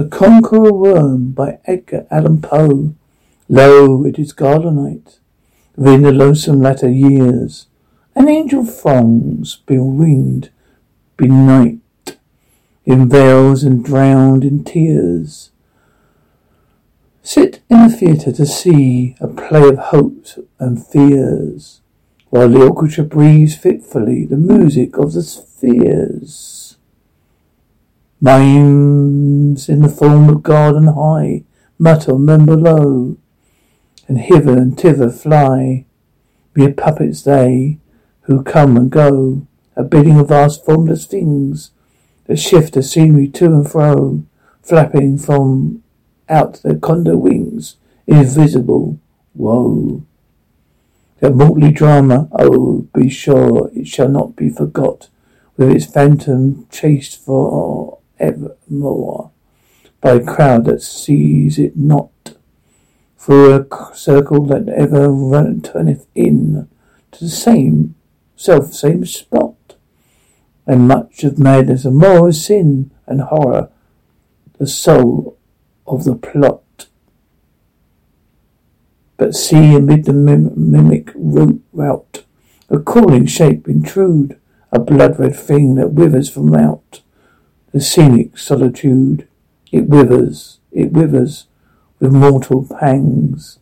The Conqueror Worm by Edgar Allan Poe. Lo, it is gala night. Within the lonesome latter years, an angel throngs, been winged, benight, in veils and drowned in tears. Sit in the theatre to see a play of hopes and fears, while the orchestra breathes fitfully the music of the spheres. In the form of garden high mutter men below, and hither and thither fly. Mere puppets they, who come and go, a bidding of vast formless things that shift the scenery to and fro, flapping from out their condor wings, invisible woe. That mortally drama, oh, be sure it shall not be forgot, with its phantom chased for evermore by a crowd that sees it not through a circle that ever run, turneth in to the same self same spot. And much of madness and more sin and horror, the soul of the plot. But see amid the mim- mimic rout, a crawling shape intrude, a blood red thing that withers from out the scenic solitude. It withers, it withers with mortal pangs.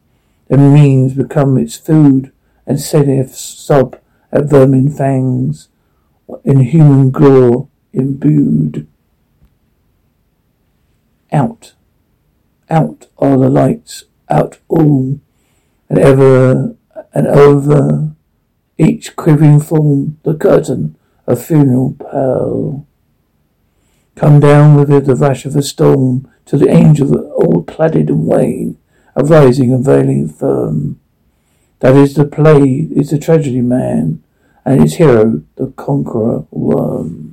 The means become its food, and saith sob at vermin fangs, in human gore imbued. Out, out are the lights, out all, and ever and over each quivering form, the curtain, of funeral pall. Come down with it the rush of a storm, till the angel all plaided and wane, arising and veiling firm. That is the play, is the tragedy man, and his hero, the conqueror worm.